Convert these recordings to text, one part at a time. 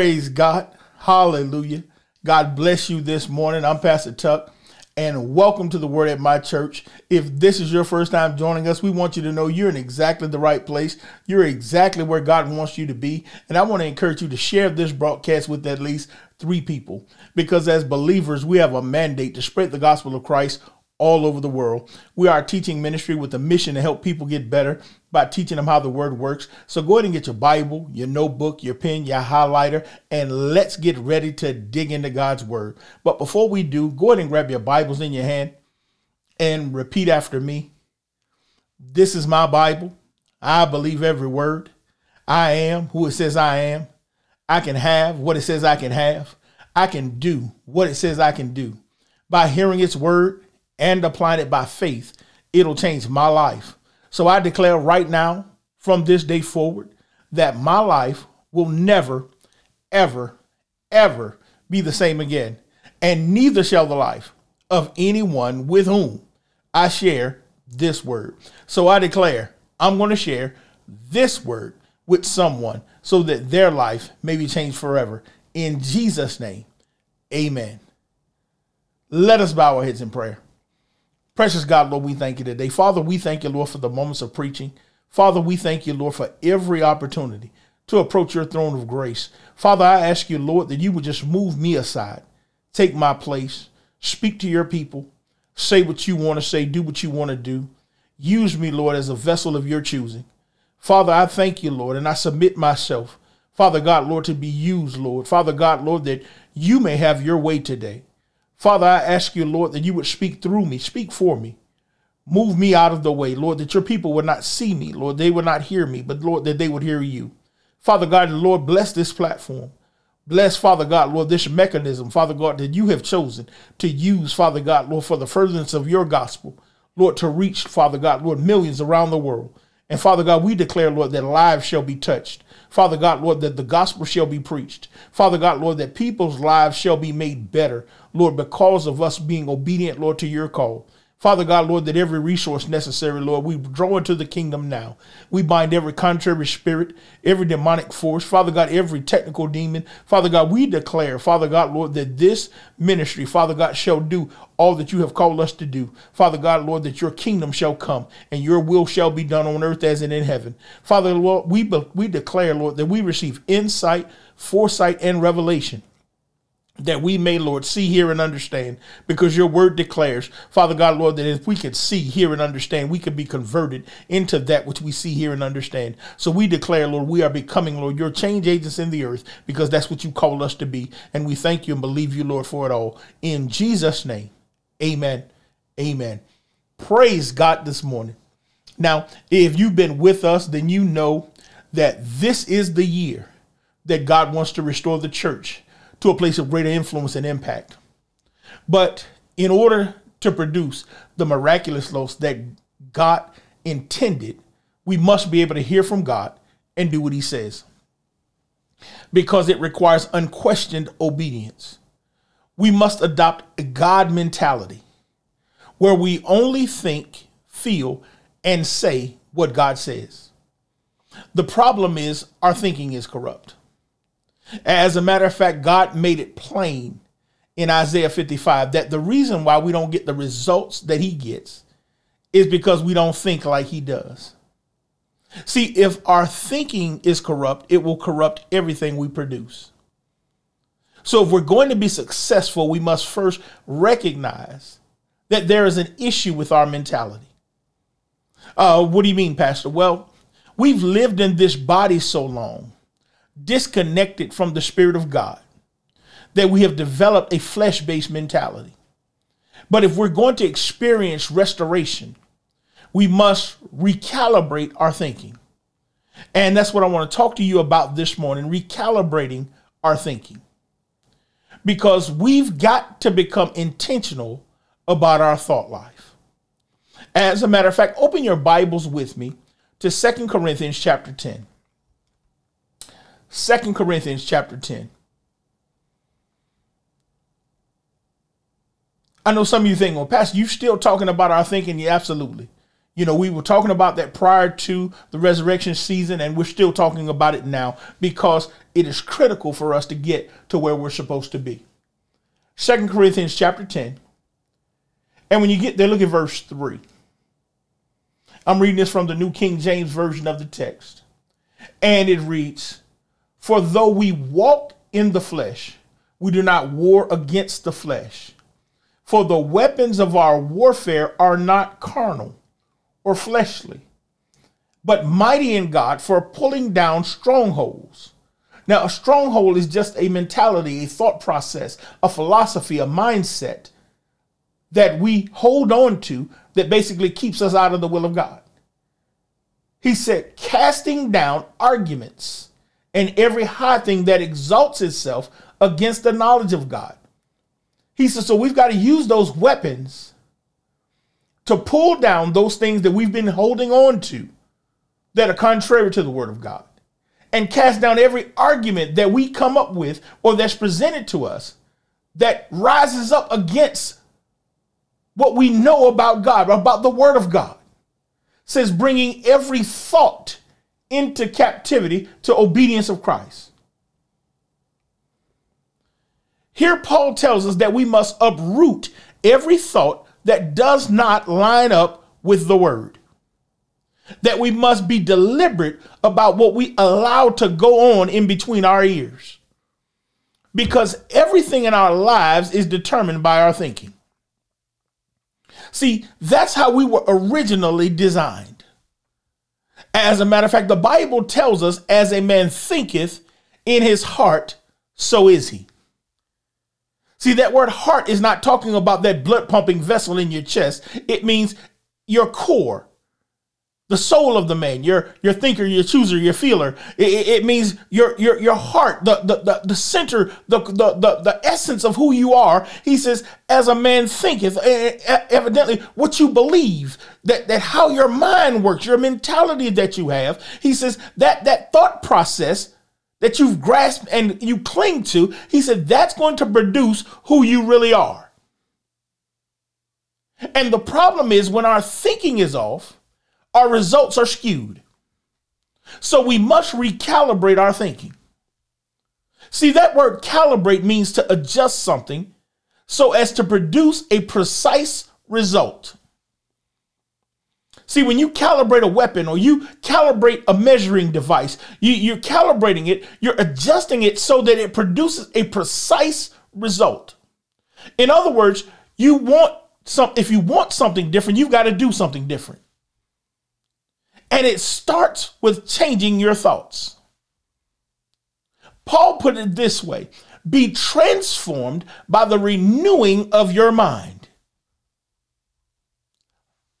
Praise God. Hallelujah. God bless you this morning. I'm Pastor Tuck, and welcome to the Word at My Church. If this is your first time joining us, we want you to know you're in exactly the right place. You're exactly where God wants you to be. And I want to encourage you to share this broadcast with at least three people because as believers, we have a mandate to spread the gospel of Christ all over the world. We are teaching ministry with a mission to help people get better by teaching them how the word works. So go ahead and get your Bible, your notebook, your pen, your highlighter, and let's get ready to dig into God's word. But before we do, go ahead and grab your Bibles in your hand and repeat after me. This is my Bible. I believe every word. I am who it says I am. I can have what it says I can have. I can do what it says I can do. By hearing its word and applying it by faith, it'll change my life so I declare right now, from this day forward, that my life will never, ever, ever be the same again. And neither shall the life of anyone with whom I share this word. So I declare I'm going to share this word with someone so that their life may be changed forever. In Jesus' name, amen. Let us bow our heads in prayer. Precious God, Lord, we thank you today. Father, we thank you, Lord, for the moments of preaching. Father, we thank you, Lord, for every opportunity to approach your throne of grace. Father, I ask you, Lord, that you would just move me aside, take my place, speak to your people, say what you want to say, do what you want to do. Use me, Lord, as a vessel of your choosing. Father, I thank you, Lord, and I submit myself, Father God, Lord, to be used, Lord. Father God, Lord, that you may have your way today. Father, I ask you, Lord, that you would speak through me, speak for me. Move me out of the way, Lord, that your people would not see me, Lord, they would not hear me, but Lord, that they would hear you. Father God, Lord, bless this platform. Bless, Father God, Lord, this mechanism, Father God, that you have chosen to use, Father God, Lord, for the furtherance of your gospel, Lord, to reach, Father God, Lord, millions around the world. And Father God, we declare, Lord, that lives shall be touched. Father God, Lord, that the gospel shall be preached. Father God, Lord, that people's lives shall be made better, Lord, because of us being obedient, Lord, to your call. Father God, Lord, that every resource necessary, Lord, we draw into the kingdom now. We bind every contrary spirit, every demonic force, Father God, every technical demon. Father God, we declare, Father God, Lord, that this ministry, Father God, shall do all that you have called us to do. Father God, Lord, that your kingdom shall come and your will shall be done on earth as it in heaven. Father, Lord, we, we declare, Lord, that we receive insight, foresight, and revelation that we may, Lord, see, hear, and understand, because your word declares, Father God, Lord, that if we could see, hear, and understand, we could be converted into that which we see, hear, and understand. So we declare, Lord, we are becoming, Lord, your change agents in the earth, because that's what you called us to be. And we thank you and believe you, Lord, for it all. In Jesus' name, amen. Amen. Praise God this morning. Now, if you've been with us, then you know that this is the year that God wants to restore the church to a place of greater influence and impact. But in order to produce the miraculous loaves that God intended, we must be able to hear from God and do what He says. Because it requires unquestioned obedience. We must adopt a God mentality where we only think, feel, and say what God says. The problem is our thinking is corrupt. As a matter of fact, God made it plain in Isaiah 55 that the reason why we don't get the results that he gets is because we don't think like he does. See, if our thinking is corrupt, it will corrupt everything we produce. So, if we're going to be successful, we must first recognize that there is an issue with our mentality. Uh, what do you mean, Pastor? Well, we've lived in this body so long disconnected from the Spirit of God, that we have developed a flesh based mentality. But if we're going to experience restoration, we must recalibrate our thinking. And that's what I want to talk to you about this morning recalibrating our thinking. Because we've got to become intentional about our thought life. As a matter of fact, open your Bibles with me to Second Corinthians chapter 10. Second Corinthians chapter 10. I know some of you think, well, Pastor, you still talking about our thinking? Yeah, absolutely. You know, we were talking about that prior to the resurrection season, and we're still talking about it now because it is critical for us to get to where we're supposed to be. Second Corinthians chapter 10. And when you get there, look at verse 3. I'm reading this from the New King James Version of the text. And it reads For though we walk in the flesh, we do not war against the flesh. For the weapons of our warfare are not carnal or fleshly, but mighty in God for pulling down strongholds. Now, a stronghold is just a mentality, a thought process, a philosophy, a mindset that we hold on to that basically keeps us out of the will of God. He said, casting down arguments and every high thing that exalts itself against the knowledge of God. He says, so we've got to use those weapons to pull down those things that we've been holding on to that are contrary to the word of God and cast down every argument that we come up with or that's presented to us that rises up against what we know about God, about the word of God. It says bringing every thought into captivity to obedience of Christ. Here, Paul tells us that we must uproot every thought that does not line up with the word. That we must be deliberate about what we allow to go on in between our ears. Because everything in our lives is determined by our thinking. See, that's how we were originally designed. As a matter of fact, the Bible tells us, as a man thinketh in his heart, so is he. See, that word heart is not talking about that blood pumping vessel in your chest. It means your core, the soul of the man, your your thinker, your chooser, your feeler. It, it, means your your your heart, the the the, the center, the, the the the essence of who you are. He says, as a man thinketh, evidently what you believe, that that how your mind works, your mentality that you have. He says that that thought process that you've grasped and you cling to, he said that's going to produce who you really are. And the problem is when our thinking is off, our results are skewed. So we must recalibrate our thinking. See, that word calibrate means to adjust something so as to produce a precise result. See, when you calibrate a weapon or you calibrate a measuring device, you, are calibrating it, you're adjusting it so that it produces a precise result. In other words, you want some if you want something different, you've got to do something different. And it starts with changing your thoughts. Paul put it this way be transformed by the renewing of your mind.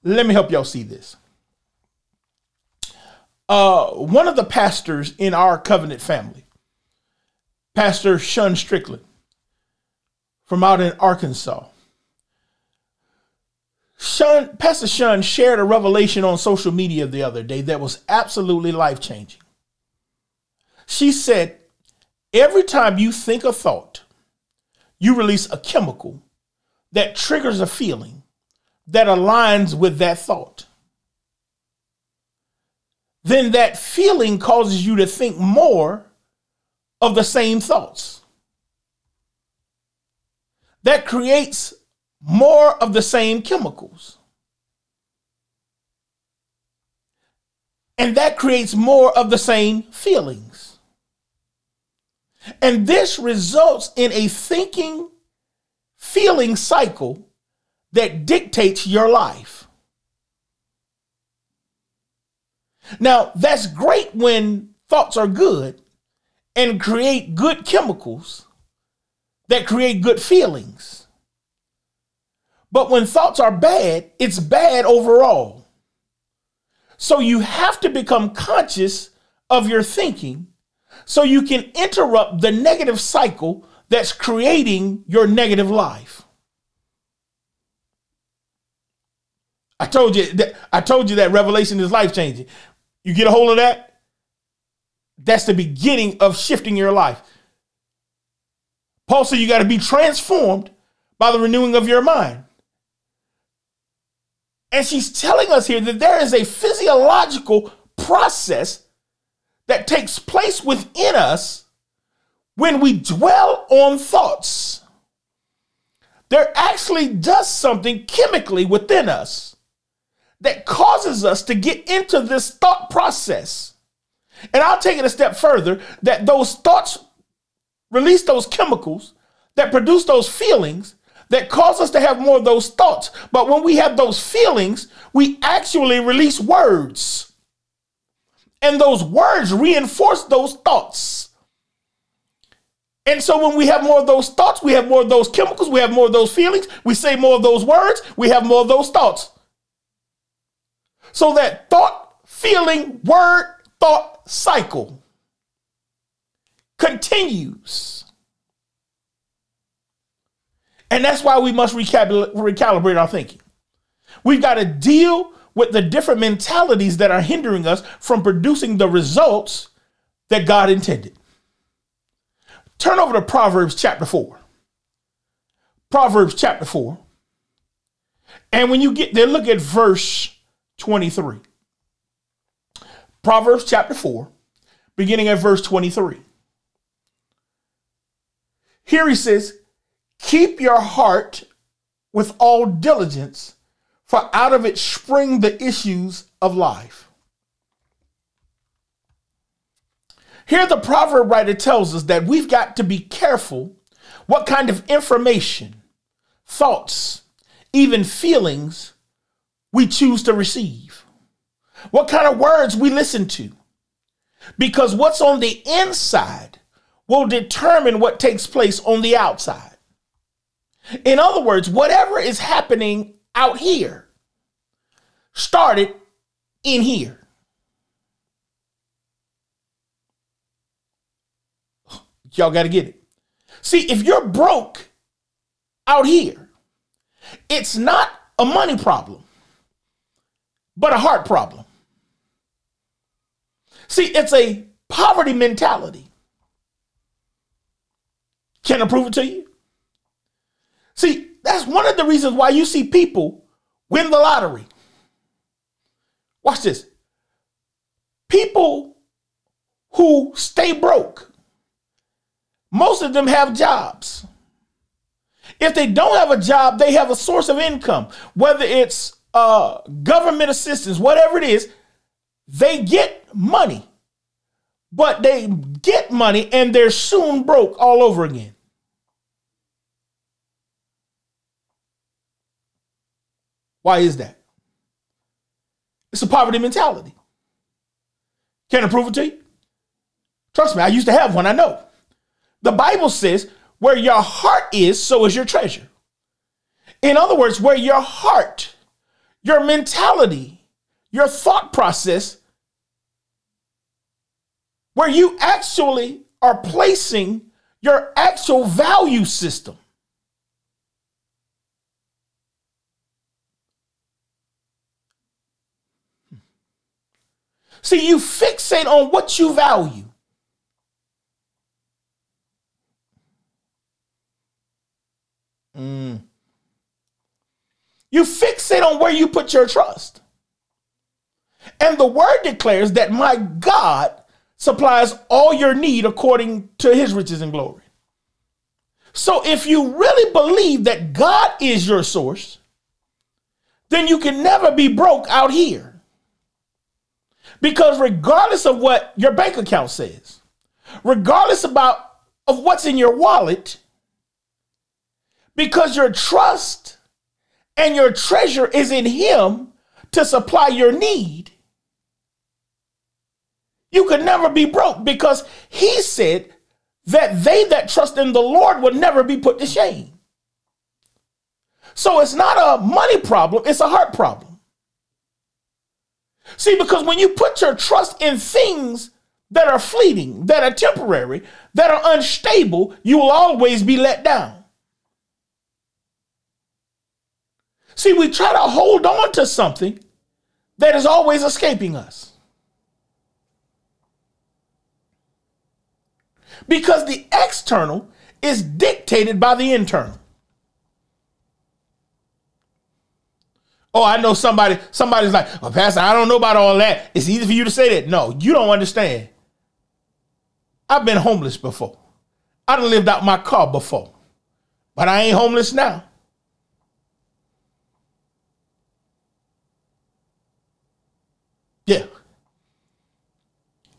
Let me help y'all see this. Uh, one of the pastors in our covenant family, Pastor Shun Strickland from out in Arkansas. Shun, Pastor Shun shared a revelation on social media the other day that was absolutely life changing. She said, Every time you think a thought, you release a chemical that triggers a feeling that aligns with that thought, then that feeling causes you to think more of the same thoughts. That creates more of the same chemicals. And that creates more of the same feelings. And this results in a thinking, feeling cycle that dictates your life. Now, that's great when thoughts are good and create good chemicals that create good feelings. But when thoughts are bad, it's bad overall. So you have to become conscious of your thinking so you can interrupt the negative cycle that's creating your negative life. I told you that I told you that revelation is life changing. You get a hold of that? That's the beginning of shifting your life. Paul said you got to be transformed by the renewing of your mind. And she's telling us here that there is a physiological process that takes place within us when we dwell on thoughts. There actually does something chemically within us that causes us to get into this thought process. And I'll take it a step further that those thoughts release those chemicals that produce those feelings that cause us to have more of those thoughts. But when we have those feelings, we actually release words. And those words reinforce those thoughts. And so when we have more of those thoughts, we have more of those chemicals, we have more of those feelings, we say more of those words, we have more of those thoughts. So that thought, feeling, word, thought cycle continues. And that's why we must recalibrate our thinking. We've got to deal with the different mentalities that are hindering us from producing the results that God intended. Turn over to Proverbs chapter 4. Proverbs chapter 4. And when you get there, look at verse 23. Proverbs chapter 4, beginning at verse 23. Here he says, Keep your heart with all diligence, for out of it spring the issues of life. Here, the proverb writer tells us that we've got to be careful what kind of information, thoughts, even feelings we choose to receive, what kind of words we listen to. Because what's on the inside will determine what takes place on the outside. In other words, whatever is happening out here started in here. Y'all got to get it. See, if you're broke out here, it's not a money problem, but a heart problem. See, it's a poverty mentality. Can I prove it to you? See, that's one of the reasons why you see people win the lottery. Watch this. People who stay broke, most of them have jobs. If they don't have a job, they have a source of income, whether it's uh, government assistance, whatever it is, they get money. But they get money and they're soon broke all over again. Why is that? It's a poverty mentality. Can I prove it to you? Trust me, I used to have one, I know. The Bible says, where your heart is, so is your treasure. In other words, where your heart, your mentality, your thought process, where you actually are placing your actual value system See, you fixate on what you value. Mm. You fixate on where you put your trust. And the word declares that my God supplies all your need according to his riches and glory. So if you really believe that God is your source, then you can never be broke out here. Because regardless of what your bank account says, regardless about of what's in your wallet, because your trust and your treasure is in him to supply your need, you could never be broke because he said that they that trust in the Lord would never be put to shame. So it's not a money problem, it's a heart problem. See, because when you put your trust in things that are fleeting, that are temporary, that are unstable, you will always be let down. See, we try to hold on to something that is always escaping us. Because the external is dictated by the internal. Oh, I know somebody, somebody's like, well, Pastor, I don't know about all that. It's easy for you to say that. No, you don't understand. I've been homeless before. I done lived out my car before. But I ain't homeless now. Yeah.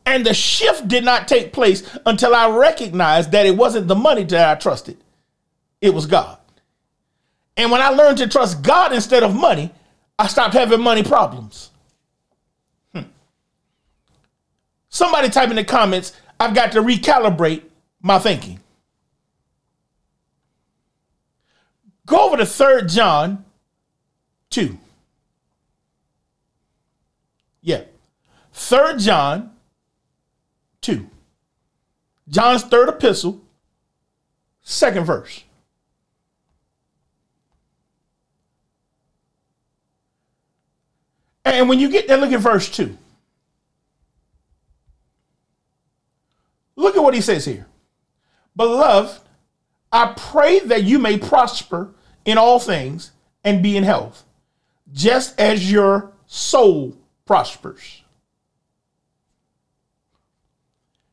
And the shift did not take place until I recognized that it wasn't the money that I trusted, it was God. And when I learned to trust God instead of money, I stopped having money problems. Hmm. Somebody type in the comments, I've got to recalibrate my thinking. Go over to 3rd John 2. Yeah. 3rd John 2. John's third epistle, second verse. And when you get there, look at verse 2. Look at what he says here. Beloved, I pray that you may prosper in all things and be in health, just as your soul prospers.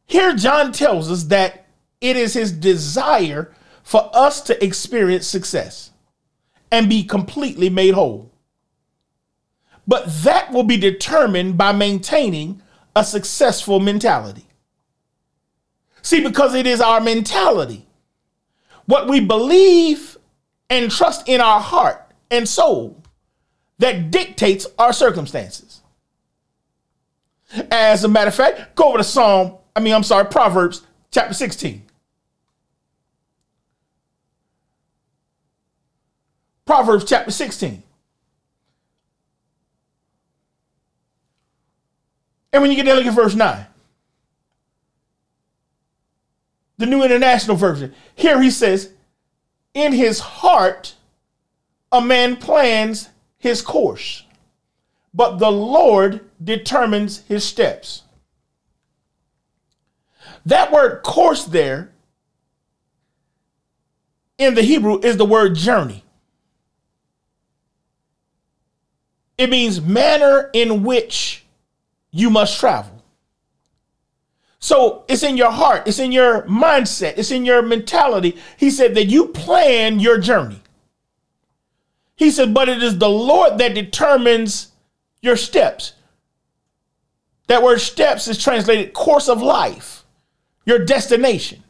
Here, John tells us that it is his desire for us to experience success and be completely made whole. But that will be determined by maintaining a successful mentality. See, because it is our mentality, what we believe and trust in our heart and soul that dictates our circumstances. As a matter of fact, go over to Psalm, I mean, I'm sorry, Proverbs chapter 16. Proverbs chapter 16. And when you get there, look at verse 9. The New International Version. Here he says, In his heart, a man plans his course, but the Lord determines his steps. That word course there in the Hebrew is the word journey. It means manner in which you must travel. So it's in your heart, it's in your mindset, it's in your mentality. He said that you plan your journey. He said, but it is the Lord that determines your steps. That word steps is translated course of life, your destination.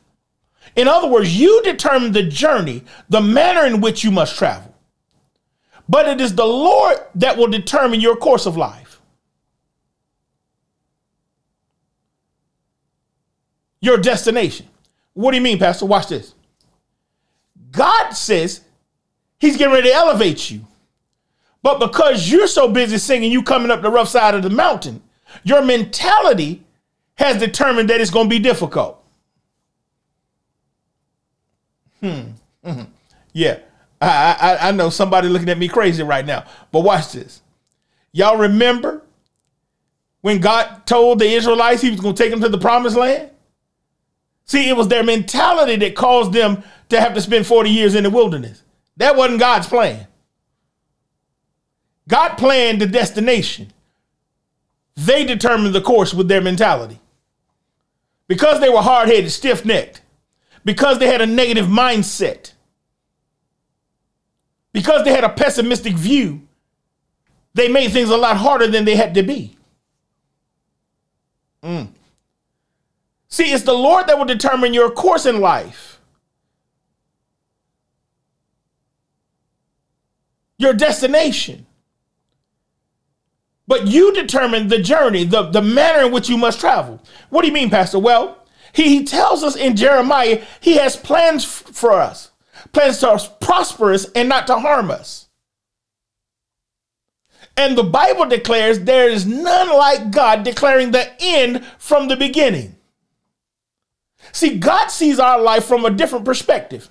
In other words, you determine the journey, the manner in which you must travel. But it is the Lord that will determine your course of life. Your destination. What do you mean, Pastor? Watch this. God says He's getting ready to elevate you. But because you're so busy singing, you coming up the rough side of the mountain, your mentality has determined that it's going to be difficult. Hmm. Mm-hmm. Yeah. I, I, I know somebody looking at me crazy right now, but watch this. Y'all remember when God told the Israelites he was going to take them to the promised land? See, it was their mentality that caused them to have to spend 40 years in the wilderness. That wasn't God's plan. God planned the destination. They determined the course with their mentality. Because they were hard headed, stiff necked, because they had a negative mindset, because they had a pessimistic view, they made things a lot harder than they had to be. Mm. See, it's the Lord that will determine your course in life. your destination. But you determine the journey, the, the manner in which you must travel. What do you mean, Pastor? Well, he, he tells us in Jeremiah, he has plans f- for us, plans to prosper us and not to harm us. And the Bible declares there is none like God declaring the end from the beginning. See, God sees our life from a different perspective,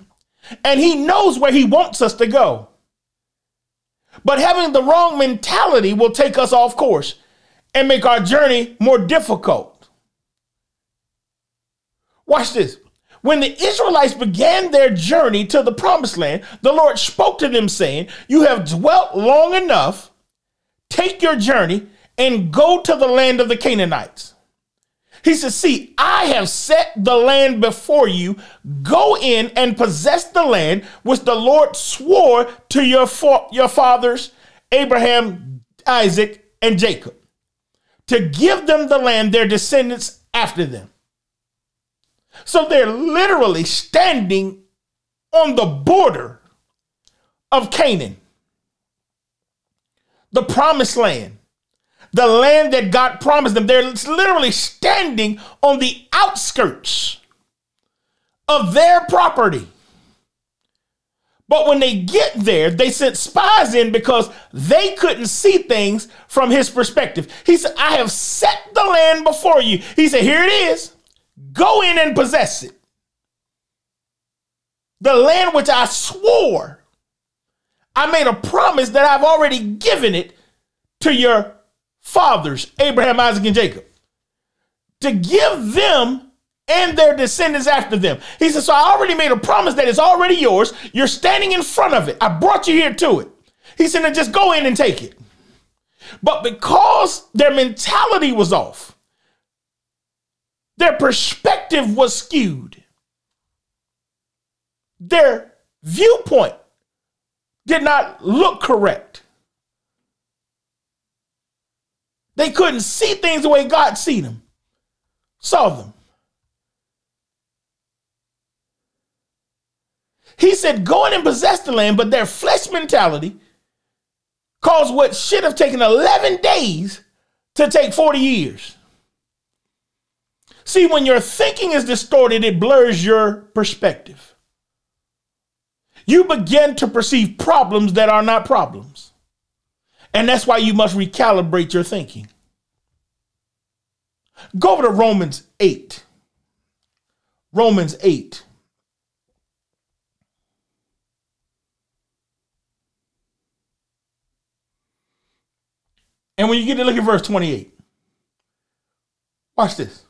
and He knows where He wants us to go. But having the wrong mentality will take us off course and make our journey more difficult. Watch this. When the Israelites began their journey to the promised land, the Lord spoke to them, saying, You have dwelt long enough. take your journey and go to the land of the Canaanites. He says, See, I have set the land before you. Go in and possess the land which the Lord swore to your, fa- your fathers, Abraham, Isaac, and Jacob, to give them the land, their descendants after them. So they're literally standing on the border of Canaan, the promised land the land that God promised them. They're literally standing on the outskirts of their property. But when they get there, they sent spies in because they couldn't see things from his perspective. He said, I have set the land before you. He said, Here it is. Go in and possess it. The land which I swore, I made a promise that I've already given it to your fathers, Abraham, Isaac, and Jacob, to give them and their descendants after them. He says, So I already made a promise that is already yours. You're standing in front of it. I brought you here to it. He said, Now just go in and take it. But because their mentality was off, their perspective was skewed, their viewpoint did not look correct. They couldn't see things the way God see them, saw them. He said, go in and possess the land, but their flesh mentality caused what should have taken 11 days to take 40 years. See, when your thinking is distorted, it blurs your perspective. You begin to perceive problems that are not problems. And that's why you must recalibrate your thinking. Go over to Romans 8. Romans 8. And when you get to look at verse 28, watch this.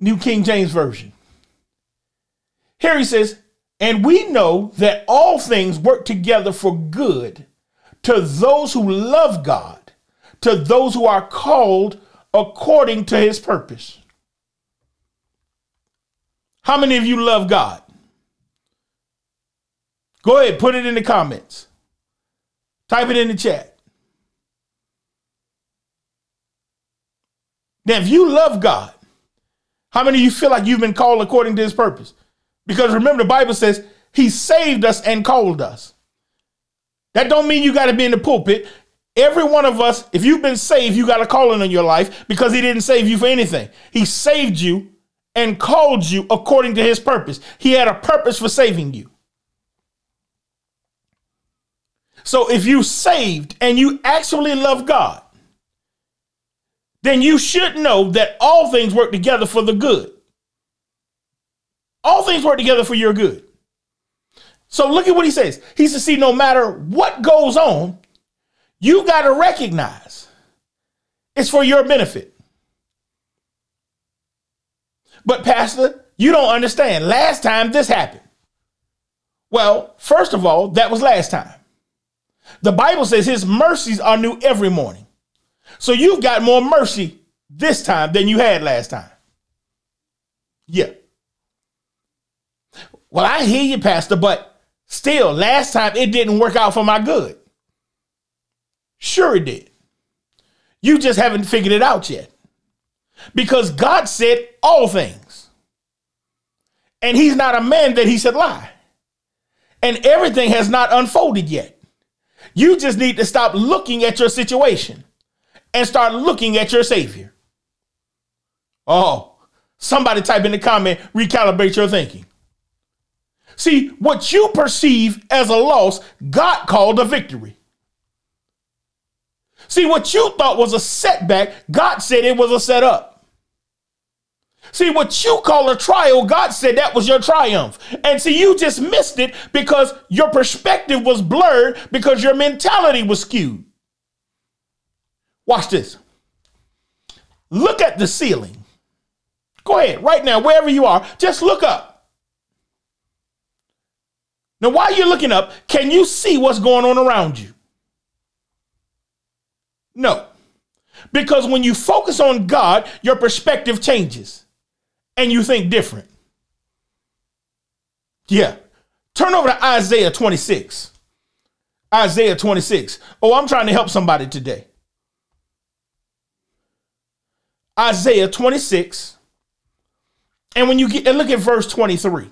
New King James Version. Here he says, And we know that all things work together for good to those who love God, to those who are called according to his purpose. How many of you love God? Go ahead, put it in the comments. Type it in the chat. Now, if you love God, how many of you feel like you've been called according to his purpose? Because remember, the Bible says he saved us and called us. That don't mean you got to be in the pulpit. Every one of us, if you've been saved, you got a calling on your life because he didn't save you for anything. He saved you and called you according to his purpose. He had a purpose for saving you. So if you saved and you actually love God, then you should know that all things work together for the good. All things work together for your good. So look at what he says. He says, see, no matter what goes on, you got to recognize it's for your benefit. But, Pastor, you don't understand. Last time this happened. Well, first of all, that was last time. The Bible says his mercies are new every morning. So you've got more mercy this time than you had last time. Yeah. Well, I hear you, Pastor, but Still, last time it didn't work out for my good. Sure, it did. You just haven't figured it out yet. Because God said all things. And He's not a man that He should lie. And everything has not unfolded yet. You just need to stop looking at your situation and start looking at your Savior. Oh, somebody type in the comment, recalibrate your thinking. See, what you perceive as a loss, God called a victory. See, what you thought was a setback, God said it was a setup. See, what you call a trial, God said that was your triumph. And see, you just missed it because your perspective was blurred because your mentality was skewed. Watch this. Look at the ceiling. Go ahead, right now, wherever you are, just look up. Now, while you're looking up, can you see what's going on around you? No. Because when you focus on God, your perspective changes and you think different. Yeah. Turn over to Isaiah 26. Isaiah 26. Oh, I'm trying to help somebody today. Isaiah 26. And when you get and look at verse 23.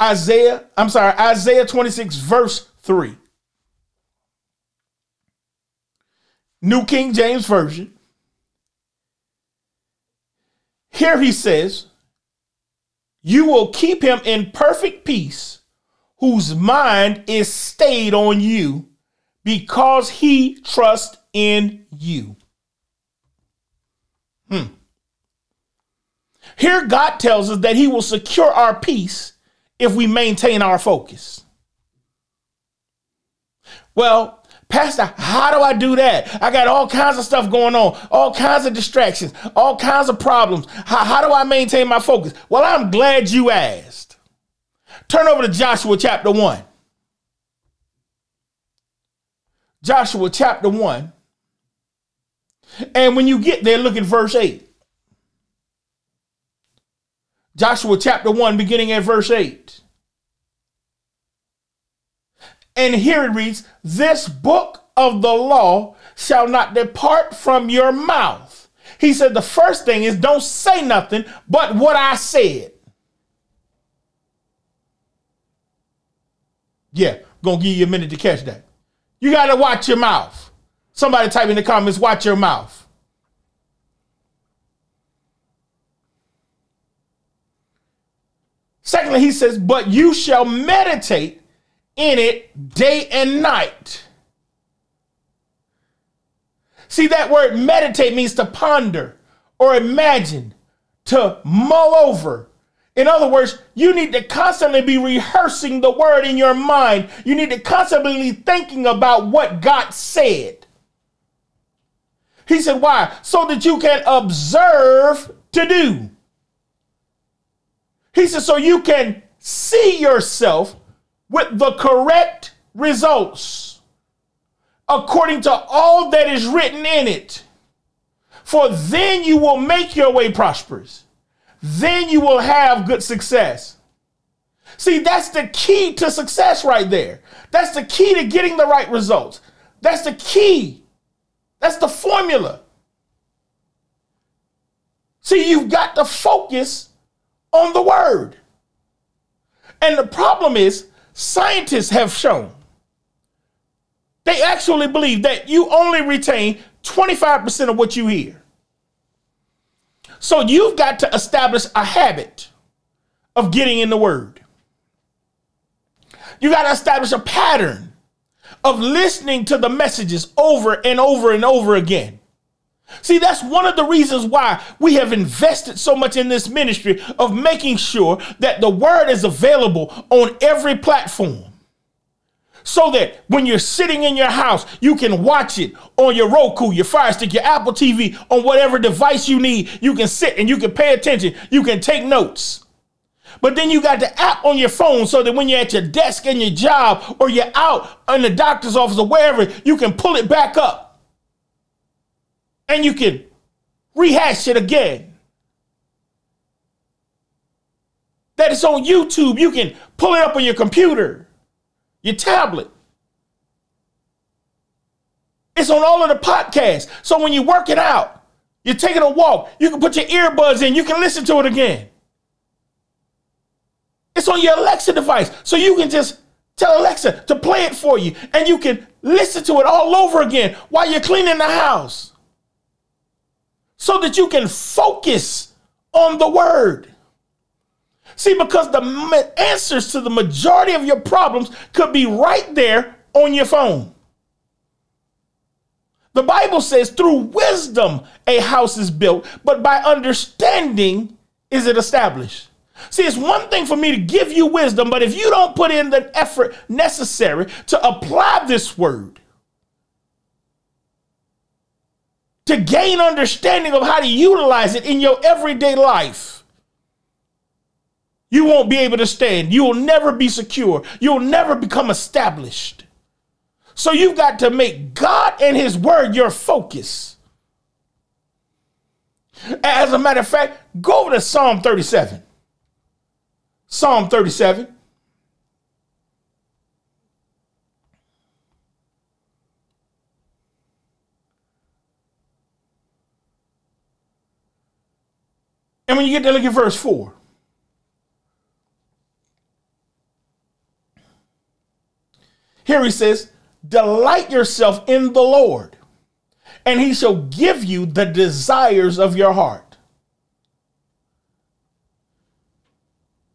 Isaiah, I'm sorry, Isaiah 26, verse 3. New King James Version. Here he says, You will keep him in perfect peace, whose mind is stayed on you, because he trusts in you. Hmm. Here, God tells us that he will secure our peace if we maintain our focus. Well, Pastor, how do I do that? I got all kinds of stuff going on, all kinds of distractions, all kinds of problems. How, how do I maintain my focus? Well, I'm glad you asked. Turn over to Joshua chapter 1. Joshua chapter 1. And when you get there, look at verse 8. Joshua chapter 1, beginning at verse 8. And here it reads, This book of the law shall not depart from your mouth. He said, The first thing is don't say nothing but what I said. Yeah, gonna give you a minute to catch that. You gotta watch your mouth. Somebody type in the comments, watch your mouth. Secondly, he says, But you shall meditate in it day and night. See, that word meditate means to ponder or imagine, to mull over. In other words, you need to constantly be rehearsing the word in your mind. You need to constantly be thinking about what God said. He said, Why? So that you can observe to do. He said, So you can see yourself with the correct results according to all that is written in it. For then you will make your way prosperous. Then you will have good success. See, that's the key to success right there. That's the key to getting the right results. That's the key. That's the formula. See, you've got to focus on the word. And the problem is, Scientists have shown they actually believe that you only retain 25% of what you hear. So you've got to establish a habit of getting in the word. You got to establish a pattern of listening to the messages over and over and over again. See, that's one of the reasons why we have invested so much in this ministry of making sure that the word is available on every platform. So that when you're sitting in your house, you can watch it on your Roku, your Fire Stick, your Apple TV, on whatever device you need. You can sit and you can pay attention. You can take notes. But then you got the app on your phone so that when you're at your desk in your job or you're out in the doctor's office or wherever, you can pull it back up and you can rehash it again. That it's on YouTube. You can pull it up on your computer, your tablet. It's on all of the podcasts. So when you're working out, you're taking a walk, you can put your earbuds in, you can listen to it again. It's on your Alexa device. So you can just tell Alexa to play it for you and you can listen to it all over again while you're cleaning the house so that you can focus on the word. See, because the answers to the majority of your problems could be right there on your phone. The Bible says, through wisdom a house is built, but by understanding is it established. See, it's one thing for me to give you wisdom, but if you don't put in the effort necessary to apply this word, to gain understanding of how to utilize it in your everyday life. You won't be able to stand. You will never be secure. You'll never become established. So you've got to make God and His Word your focus. As a matter of fact, go over to Psalm 37. Psalm 37. And when you get there, look at verse 4. Here he says, Delight yourself in the Lord, and he shall give you the desires of your heart.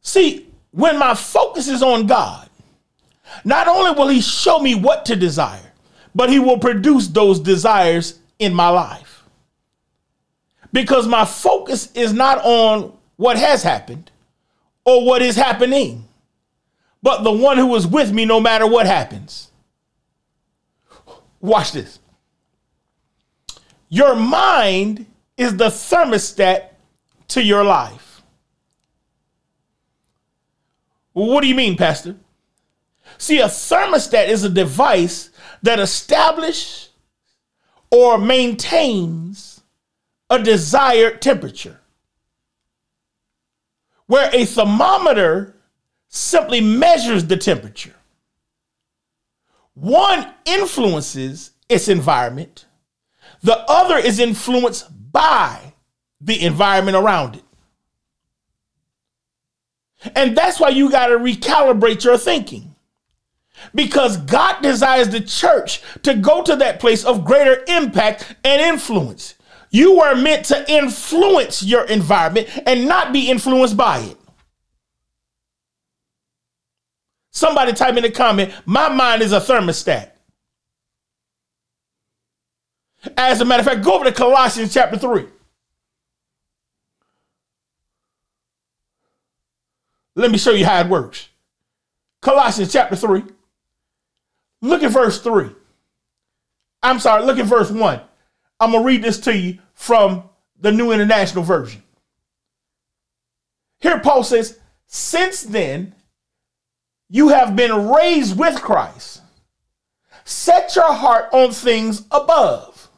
See, when my focus is on God, not only will he show me what to desire, but he will produce those desires in my life. Because my focus is not on what has happened or what is happening, but the one who is with me no matter what happens. Watch this. Your mind is the thermostat to your life. what do you mean, Pastor? See, a thermostat is a device that establishes or maintains a desired temperature. Where a thermometer simply measures the temperature. One influences its environment, the other is influenced by the environment around it. And that's why you got to recalibrate your thinking. Because God desires the church to go to that place of greater impact and influence. You were meant to influence your environment and not be influenced by it. Somebody type in the comment, my mind is a thermostat. As a matter of fact, go over to Colossians chapter 3. Let me show you how it works. Colossians chapter 3. Look at verse 3. I'm sorry, look at verse 1. I'm going to read this to you from the New International Version. Here, Paul says, Since then, you have been raised with Christ. Set your heart on things above.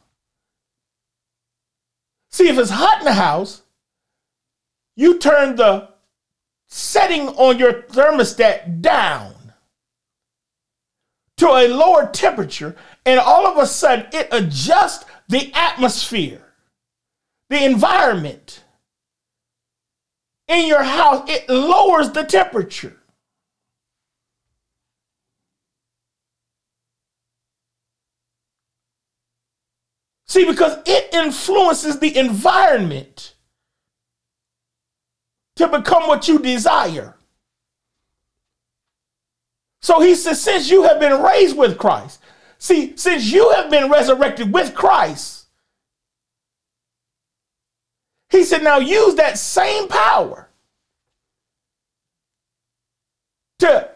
See, if it's hot in the house, you turn the setting on your thermostat down to a lower temperature, and all of a sudden it adjusts the atmosphere, the environment in your house, it lowers the temperature. See, because it influences the environment to become what you desire. So he says, since you have been raised with Christ, see, since you have been resurrected with Christ, he said, now use that same power to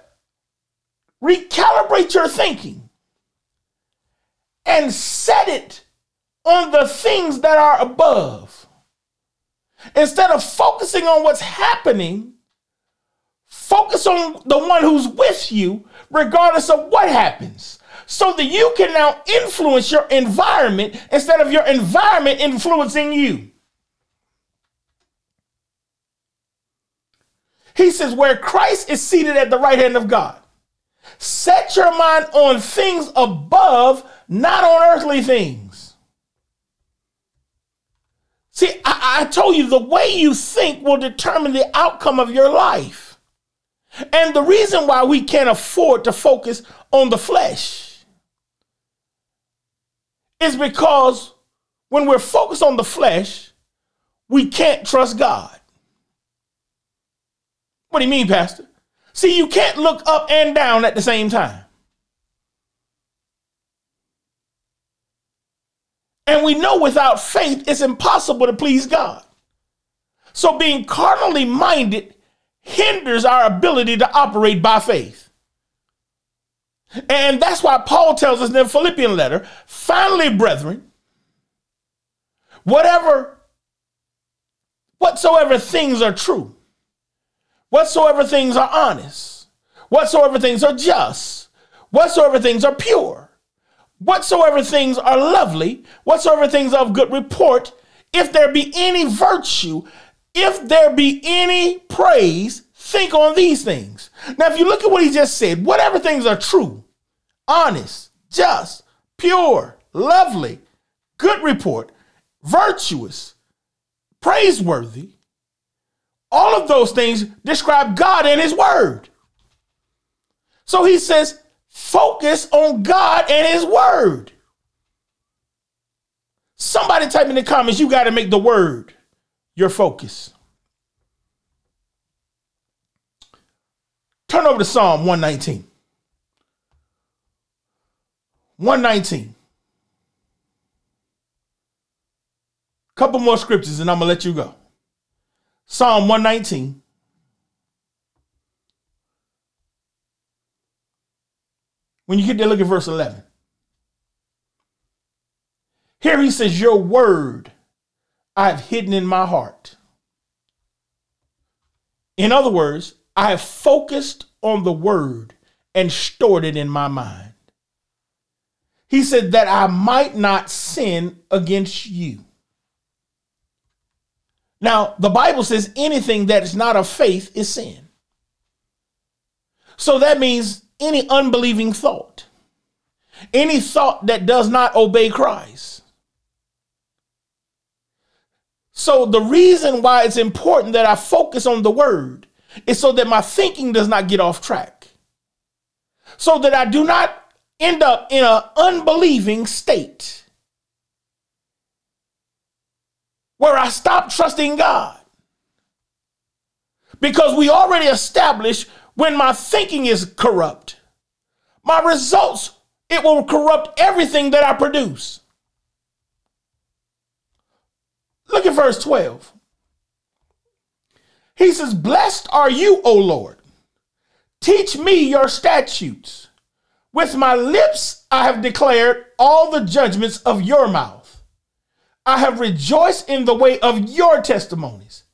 recalibrate your thinking and set it on the things that are above. Instead of focusing on what's happening, focus on the one who's with you, regardless of what happens, so that you can now influence your environment instead of your environment influencing you. He says, where Christ is seated at the right hand of God, set your mind on things above, not on earthly things. See, I, I told you the way you think will determine the outcome of your life. And the reason why we can't afford to focus on the flesh is because when we're focused on the flesh, we can't trust God. What do you mean, Pastor? See, you can't look up and down at the same time. And we know without faith it's impossible to please God. So being carnally minded hinders our ability to operate by faith. And that's why Paul tells us in the Philippian letter finally, brethren, whatever, whatsoever things are true, whatsoever things are honest, whatsoever things are just, whatsoever things are pure, whatsoever things are lovely, whatsoever things of good report, if there be any virtue, if there be any praise, think on these things. Now, if you look at what he just said, whatever things are true, honest, just, pure, lovely, good report, virtuous, praiseworthy, all of those things describe God and his word. So he says, focus on God and his word. Somebody type in the comments, you got to make the word your focus. Turn over to Psalm 119. 119. Couple more scriptures and I'm going to let you go. Psalm 119. When you get there, look at verse 11. Here he says, Your word I have hidden in my heart. In other words, I have focused on the word and stored it in my mind. He said that I might not sin against you. Now, the Bible says anything that is not of faith is sin. So that means any unbelieving thought, any thought that does not obey Christ. So the reason why it's important that I focus on the word is so that my thinking does not get off track. So that I do not end up in an unbelieving state where I stop trusting God. Because we already established when my thinking is corrupt, my results, it will corrupt everything that I produce. Look at verse 12. He says, Blessed are you, O Lord. Teach me your statutes. With my lips I have declared all the judgments of your mouth. I have rejoiced in the way of your testimonies,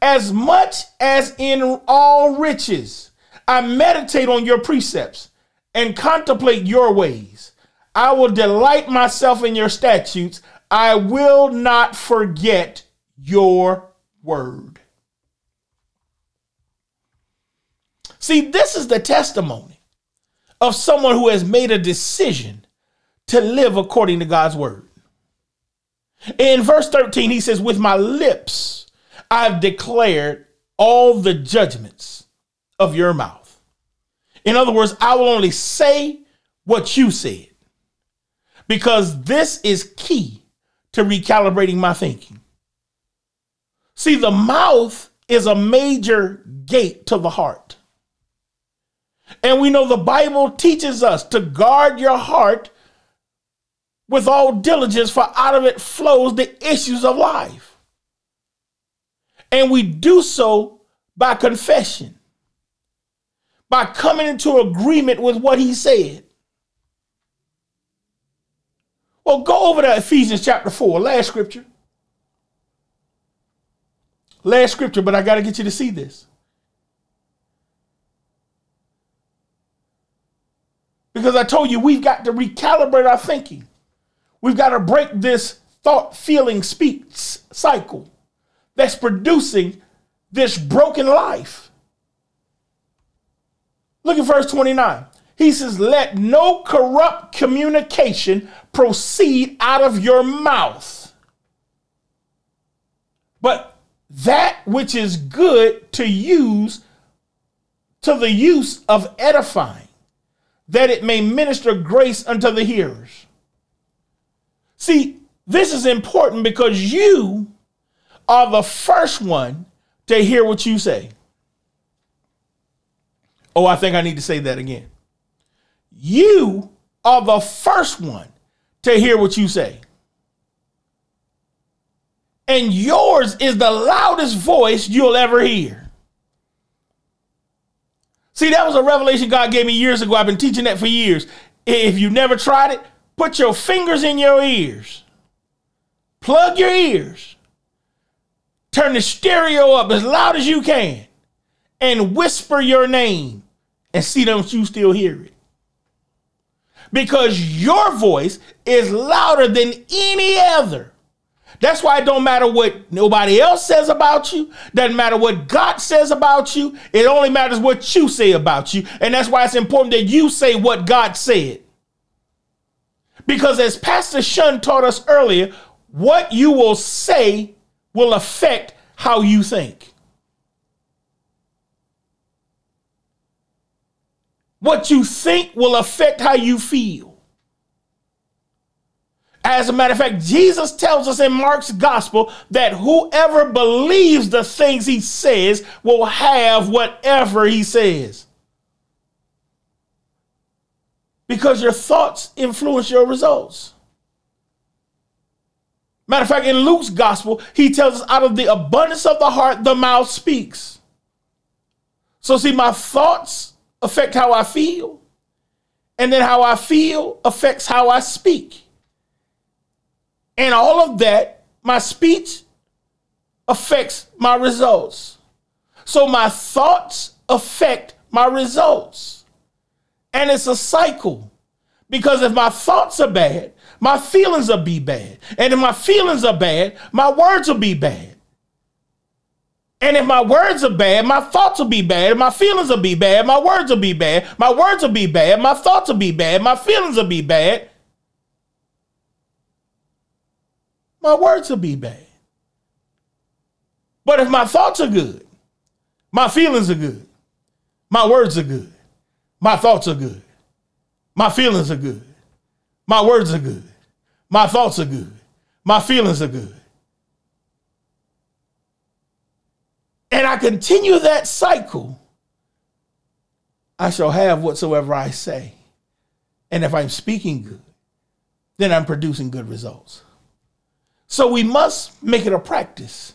as much as in all riches. I meditate on your precepts and contemplate your ways. I will delight myself in your statutes. I will not forget your word. See, this is the testimony of someone who has made a decision to live according to God's word. In verse 13, he says, With my lips I've declared all the judgments of your mouth. In other words, I will only say what you said because this is key to recalibrating my thinking. See, the mouth is a major gate to the heart. And we know the Bible teaches us to guard your heart with all diligence, for out of it flows the issues of life. And we do so by confession, by coming into agreement with what he said. Well, go over to Ephesians chapter 4, last scripture. Last scripture, but I got to get you to see this. Because I told you we've got to recalibrate our thinking. We've got to break this thought, feeling, speech cycle that's producing this broken life. Look at verse 29. He says, Let no corrupt communication proceed out of your mouth, but that which is good to use to the use of edifying, that it may minister grace unto the hearers. See, this is important because you are the first one to hear what you say. Oh, I think I need to say that again. You are the first one to hear what you say. And yours is the loudest voice you'll ever hear. See, that was a revelation God gave me years ago. I've been teaching that for years. If you never tried it, Put your fingers in your ears. Plug your ears. Turn the stereo up as loud as you can and whisper your name and see don't you still hear it. because your voice is louder than any other. That's why it don't matter what nobody else says about you. Doesn't matter what God says about you. It only matters what you say about you. And that's why it's important that you say what God said. Because as Pastor Shun taught us earlier, what you will say will affect how you think. What you think will affect how you feel. As a matter of fact, Jesus tells us in Mark's gospel that whoever believes the things he says will have whatever he says. Because your thoughts influence your results. Matter of fact, in Luke's gospel, he tells us out of the abundance of the heart, the mouth speaks. So, see, my thoughts affect how I feel, and then how I feel affects how I speak. And all of that, my speech affects my results. So my thoughts affect my results. And it's a cycle. Because if my thoughts are bad, my feelings will be bad. And if my feelings are bad, my words will be bad. And if my words are bad, my thoughts will be bad. My feelings will be bad. My words will be bad. My words will be bad. My thoughts will be bad. My feelings will be bad. my words will be bad. But if my thoughts are good, my feelings are good, my words are good, my thoughts are good, my feelings are good, my words are good, my thoughts are good, my feelings are good. And I continue that cycle, I shall have whatsoever I say. And if I'm speaking good, then I'm producing good results. So we must make it a practice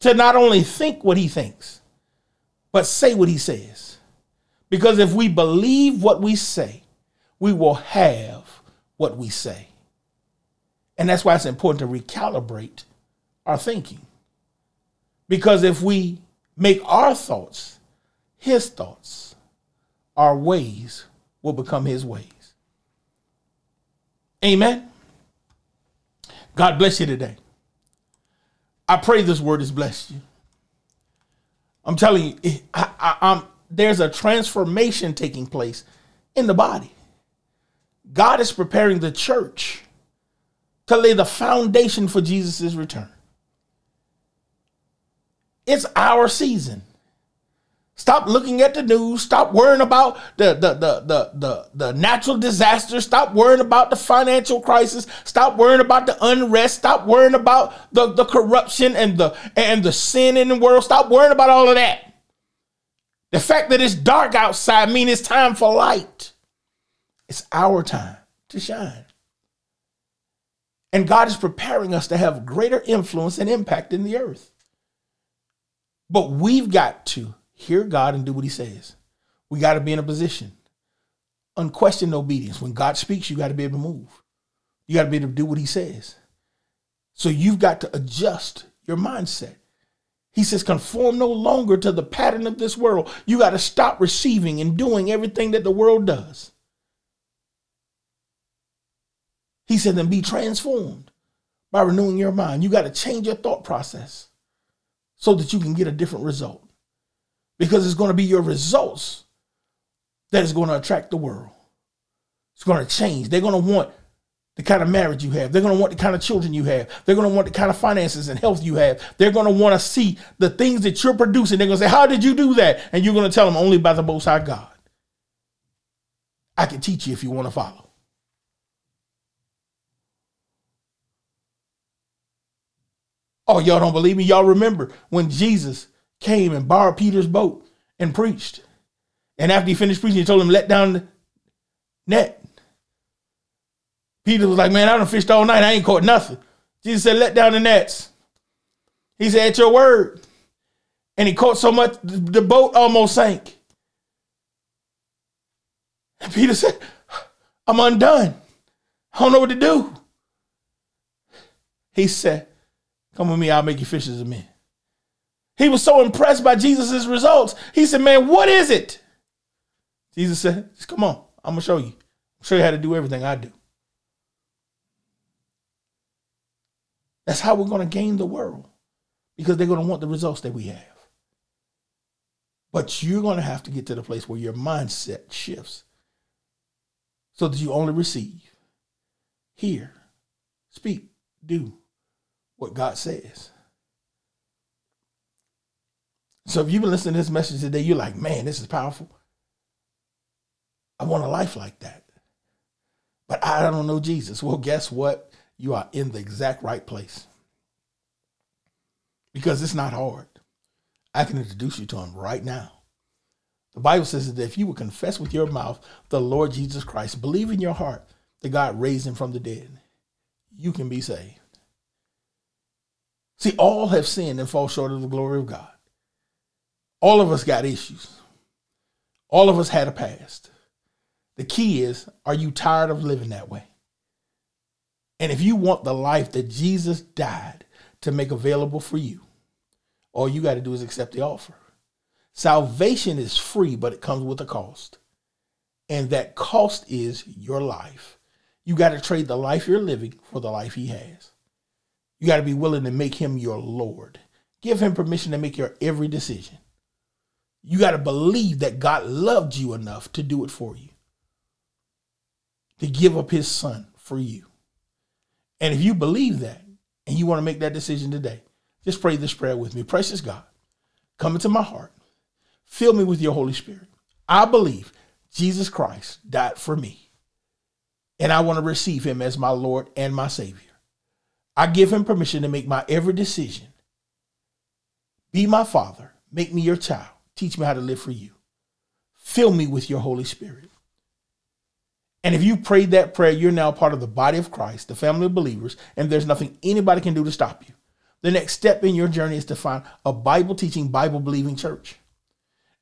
to not only think what he thinks, but say what he says. Because if we believe what we say, we will have what we say. And that's why it's important to recalibrate our thinking. Because if we make our thoughts his thoughts, our ways will become his ways. Amen. God bless you today. I pray this word has blessed you. I'm telling you, I, I, there's a transformation taking place in the body. God is preparing the church to lay the foundation for Jesus' return. It's our season. Stop looking at the news. Stop worrying about the, the, the, the, the, the natural disaster. Stop worrying about the financial crisis. Stop worrying about the unrest. Stop worrying about the, the corruption and the and the sin in the world. Stop worrying about all of that. The fact that it's dark outside means it's time for light. It's our time to shine. And God is preparing us to have greater influence and impact in the earth. But we've got to hear God and do what he says. We got to be in a position. Unquestioned obedience. When God speaks, you got to be able to move. You got to be able to do what he says. So you've got to adjust your mindset. He says, conform no longer to the pattern of this world. You got to stop receiving and doing everything that the world does. He said, then be transformed by renewing your mind. You got to change your thought process so that you can get a different result because it's going to be your results that is going to attract the world. It's going to change. They're going to want the kind of marriage you have. They're going to want the kind of children you have. They're going to want the kind of finances and health you have. They're going to want to see the things that you're producing. They're going to say, How did you do that? And you're going to tell them only by the Most High God. I can teach you if you want to follow. Oh, y'all don't believe me? Y'all remember when Jesus came and borrowed Peter's boat and preached. And after he finished preaching, he told him, let down the net. Peter was like, man, I done fished all night. I ain't caught nothing. Jesus said, let down the nets. He said, at your word. And he caught so much, the boat almost sank. And Peter said, I'm undone. I don't know what to do. He said, Come with me, I'll make you fishers of men. He was so impressed by Jesus' results. He said, Man, what is it? Jesus said, Come on, I'm gonna show you. show you how to do everything I do. That's how we're going to gain the world because they're going to want the results that we have. But you're going to have to get to the place where your mindset shifts so that you only receive, hear, speak, do what God says. So if you've been listening to this message today, you're like, man, this is powerful. I want a life like that. But I don't know Jesus. Well, guess what? You are in the exact right place. Because it's not hard. I can introduce you to him right now. The Bible says that if you will confess with your mouth the Lord Jesus Christ, believe in your heart that God raised him from the dead, you can be saved. See, all have sinned and fall short of the glory of God. All of us got issues. All of us had a past. The key is are you tired of living that way? And if you want the life that Jesus died to make available for you, all you got to do is accept the offer. Salvation is free, but it comes with a cost. And that cost is your life. You got to trade the life you're living for the life he has. You got to be willing to make him your Lord. Give him permission to make your every decision. You got to believe that God loved you enough to do it for you, to give up his son for you. And if you believe that and you want to make that decision today, just pray this prayer with me. Precious God, come into my heart. Fill me with your Holy Spirit. I believe Jesus Christ died for me, and I want to receive him as my Lord and my Savior. I give him permission to make my every decision. Be my Father, make me your child, teach me how to live for you. Fill me with your Holy Spirit. And if you prayed that prayer, you're now part of the body of Christ, the family of believers, and there's nothing anybody can do to stop you. The next step in your journey is to find a Bible teaching, Bible believing church.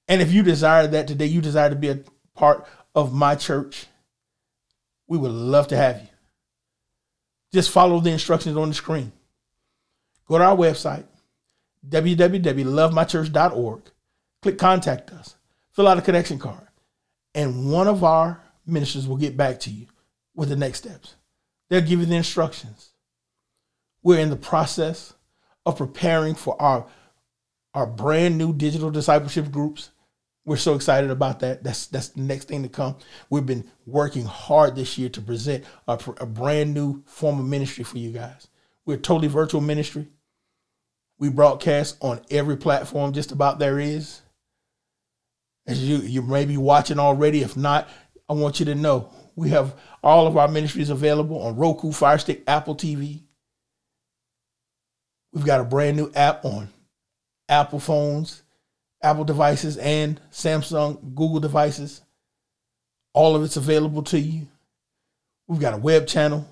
And if you desire that today, you desire to be a part of my church, we would love to have you. Just follow the instructions on the screen. Go to our website, www.lovemychurch.org. Click contact us. Fill out a connection card. And one of our ministers will get back to you with the next steps. They'll give you the instructions. We're in the process of preparing for our, our brand new digital discipleship groups. We're so excited about that. That's that's the next thing to come. We've been working hard this year to present a, a brand new form of ministry for you guys. We're totally virtual ministry. We broadcast on every platform just about there is. As you you may be watching already. If not, I want you to know we have all of our ministries available on Roku, Fire Stick, Apple TV. We've got a brand new app on Apple phones, Apple devices, and Samsung, Google devices. All of it's available to you. We've got a web channel.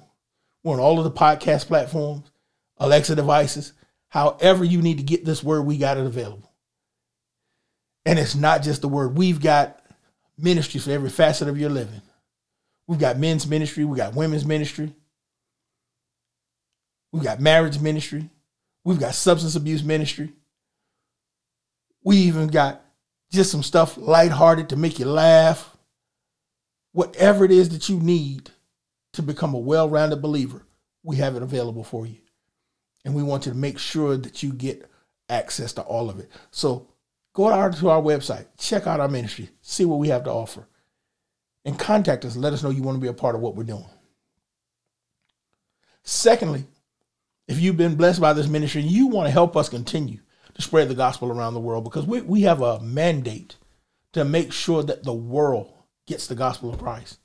We're on all of the podcast platforms, Alexa devices. However, you need to get this word, we got it available. And it's not just the word, we've got ministry for every facet of your living. We've got men's ministry, We've got women's ministry, we've got marriage ministry, we've got substance abuse ministry. We even got just some stuff lighthearted to make you laugh. Whatever it is that you need to become a well rounded believer, we have it available for you. And we want you to make sure that you get access to all of it. So Go out to our website, check out our ministry, see what we have to offer, and contact us. Let us know you want to be a part of what we're doing. Secondly, if you've been blessed by this ministry and you want to help us continue to spread the gospel around the world, because we, we have a mandate to make sure that the world gets the gospel of Christ.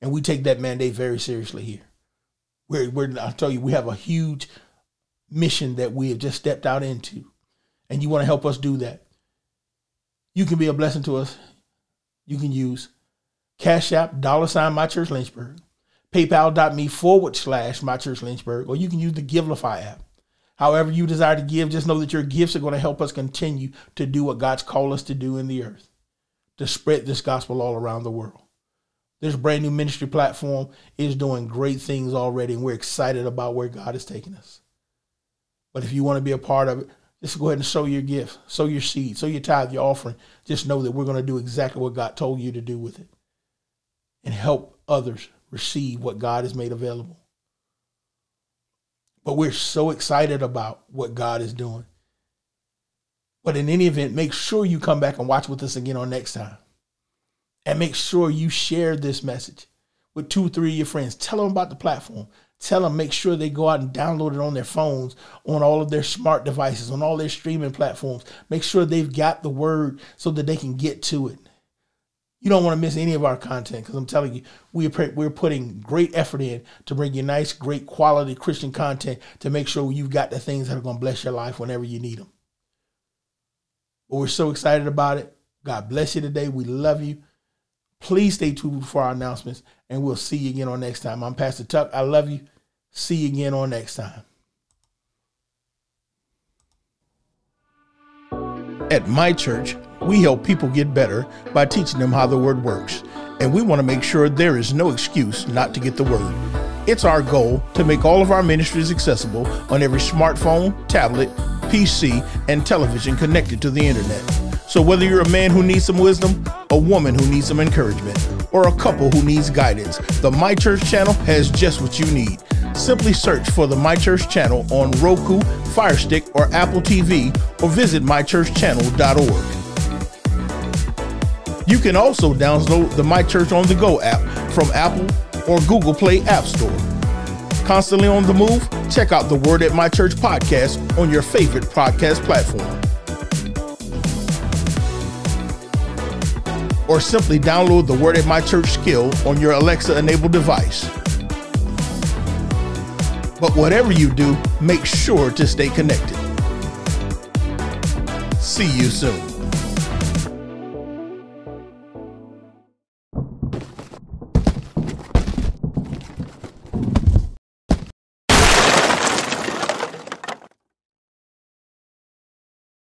And we take that mandate very seriously here. We're, we're, I'll tell you, we have a huge mission that we have just stepped out into. And you want to help us do that you can be a blessing to us. You can use Cash App, dollar sign My Church Lynchburg, PayPal.me forward slash My Church Lynchburg, or you can use the Givelify app. However, you desire to give, just know that your gifts are going to help us continue to do what God's called us to do in the earth, to spread this gospel all around the world. This brand new ministry platform is doing great things already, and we're excited about where God is taking us. But if you want to be a part of it, just go ahead and sow your gift, sow your seed, sow your tithe, your offering. Just know that we're going to do exactly what God told you to do with it. and help others receive what God has made available. But we're so excited about what God is doing. But in any event, make sure you come back and watch with us again on next time. And make sure you share this message with two, three of your friends. Tell them about the platform. Tell them, make sure they go out and download it on their phones, on all of their smart devices, on all their streaming platforms. Make sure they've got the word so that they can get to it. You don't want to miss any of our content because I'm telling you, we're, we're putting great effort in to bring you nice, great quality Christian content to make sure you've got the things that are going to bless your life whenever you need them. But we're so excited about it. God bless you today. We love you. Please stay tuned for our announcements, and we'll see you again on next time. I'm Pastor Tuck. I love you. See you again on next time. At my church, we help people get better by teaching them how the word works, and we want to make sure there is no excuse not to get the word. It's our goal to make all of our ministries accessible on every smartphone, tablet, PC, and television connected to the internet. So, whether you're a man who needs some wisdom, a woman who needs some encouragement, or a couple who needs guidance, the My Church channel has just what you need. Simply search for the My Church channel on Roku, Firestick, or Apple TV, or visit mychurchchannel.org. You can also download the My Church on the Go app from Apple or Google Play App Store. Constantly on the move? Check out the Word at My Church podcast on your favorite podcast platform. Or simply download the Word at My Church skill on your Alexa enabled device. But whatever you do, make sure to stay connected. See you soon.